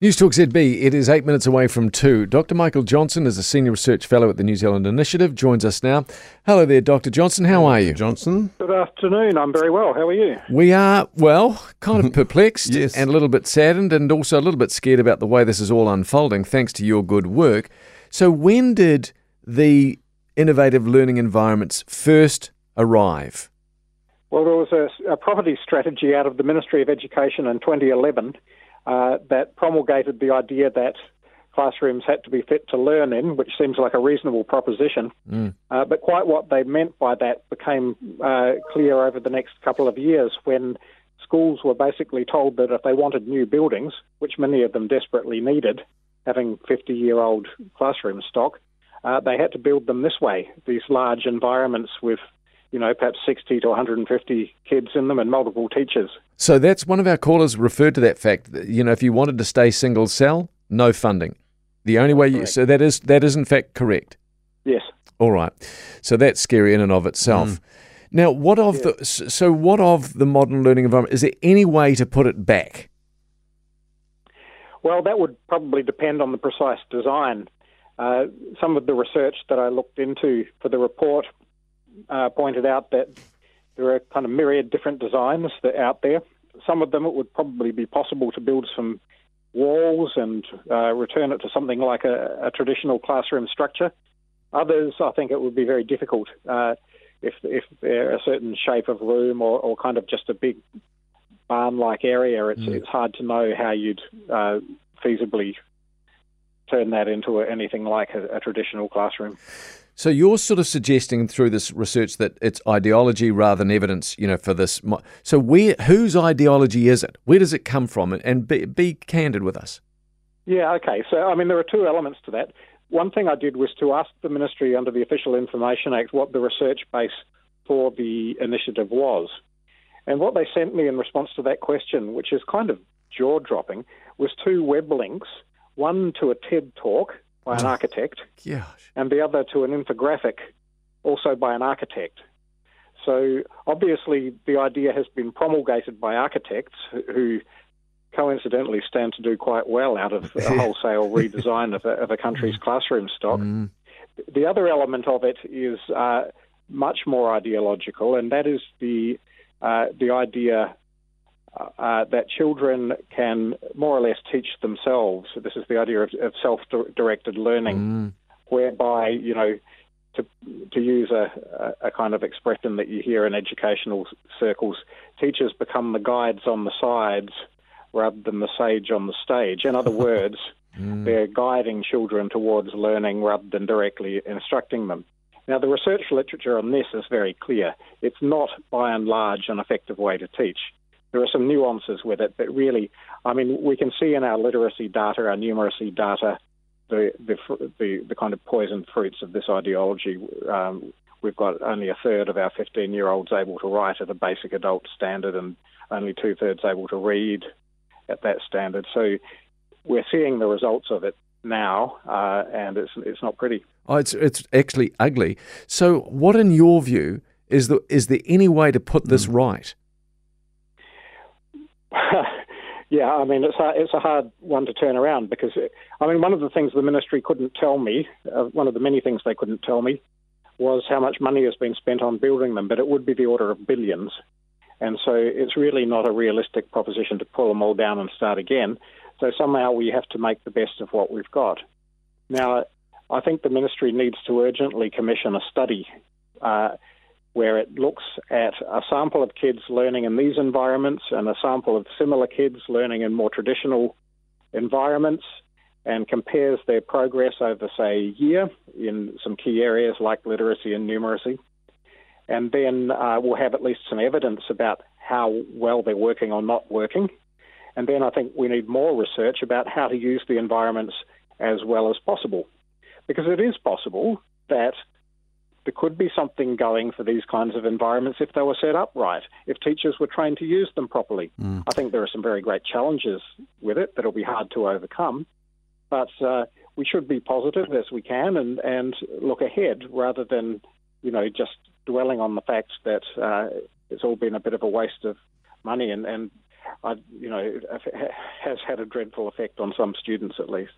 News Talk ZB, it is eight minutes away from two. Dr. Michael Johnston is a Senior Research Fellow at the New Zealand Initiative, joins us now. Hello there, Dr. Johnston. How are you? Johnston? Good afternoon. I'm very well. How are you? We are, well, kind of perplexed Yes. and a little bit saddened and also a little bit scared about the way this is all unfolding, thanks to your good work. So, when did the innovative learning environments first arrive? Well, there was a, a property strategy out of the Ministry of Education in 2011 uh, that promulgated the idea that classrooms had to be fit to learn in, which seems like a reasonable proposition. Uh, but quite what they meant by that became uh, clear over the next couple of years when schools were basically told that if they wanted new buildings, which many of them desperately needed, having 50 year old classroom stock, uh, they had to build them this way these large environments with you know, perhaps 60 to 150 kids in them and multiple teachers. So, that's one of our callers referred to that fact. that, You know, if you wanted to stay single cell, no funding. The only way you, so that is, that is in fact correct. Yes. All right. So that's scary in and of itself. Now, what of the so what of the modern learning environment? Is there any way to put it back? Well, that would probably depend on the precise design. Uh, some of the research that I looked into for the report uh, pointed out that there are kind of myriad different designs that are out there. Some of them it would probably be possible to build some walls and uh, return it to something like a, a traditional classroom structure. Others, I think it would be very difficult uh, if if they're a certain shape of room or, or kind of just a big barn-like area. It's it's hard to know how you'd uh, feasibly turn that into a, anything like a, a traditional classroom. So you're sort of suggesting through this research that it's ideology rather than evidence, you know, for this. So where whose ideology is it? Where does it come from? And- be, be candid with us. Yeah, okay. So, I mean, there are two elements to that. One thing I did was to ask the ministry under the Official Information Act what the research base for the initiative was. And what they sent me in response to that question, which is kind of jaw dropping, was two web links one to a TED talk by an architect, Gosh. and the other to an infographic also by an architect. So obviously, the idea has been promulgated by architects who coincidentally stand to do quite well out of a wholesale redesign of a, of a country's classroom stock. Mm. The other element of it is uh, much more ideological, and that is the uh, the idea uh, that children can more or less teach themselves. This is the idea of, of self-directed learning Mm. whereby you know to to use a, a a kind of expression that you hear in educational circles, teachers become the guides on the sides rather than the sage on the stage. In other words, they're guiding children towards learning rather than directly instructing them. Now, the research literature on this is very clear. It's not, by and large, an effective way to teach. There are some nuances with it, but really, I mean, we can see in our literacy data, our numeracy data, the the the, the kind of poisoned fruits of this ideology. Um, we've got only a third of our 15 year olds able to write at a basic adult standard, and only two thirds able to read at that standard. So we're seeing the results of it now, uh, and it's it's not pretty. Oh, it's it's actually ugly. So what, in your view, is the is there any way to put this right? yeah, I mean, it's a, it's a hard one to turn around because, uh, I mean, one of the things the ministry couldn't tell me, uh, one of the many things they couldn't tell me, was how much money has been spent on building them, but it would be the order of billions. And so it's really not a realistic proposition to pull them all down and start again. So somehow we have to make the best of what we've got. Now, I think the ministry needs to urgently commission a study uh, where it looks at a sample of kids learning in these environments and a sample of similar kids learning in more traditional environments and compares their progress over, say, a year in some key areas like literacy and numeracy. And then uh, we'll have at least some evidence about how well they're working or not working. And then I think we need more research about how to use the environments as well as possible. Because it is possible that there could be something going for these kinds of environments if they were set up right, if teachers were trained to use them properly. I think there are some very great challenges with it that'll be hard to overcome, but uh, we should be positive as we can and, and look ahead rather than, you know, just dwelling on the fact that uh, it's all been a bit of a waste of money. And, and I, you know, has had a dreadful effect on some students at least.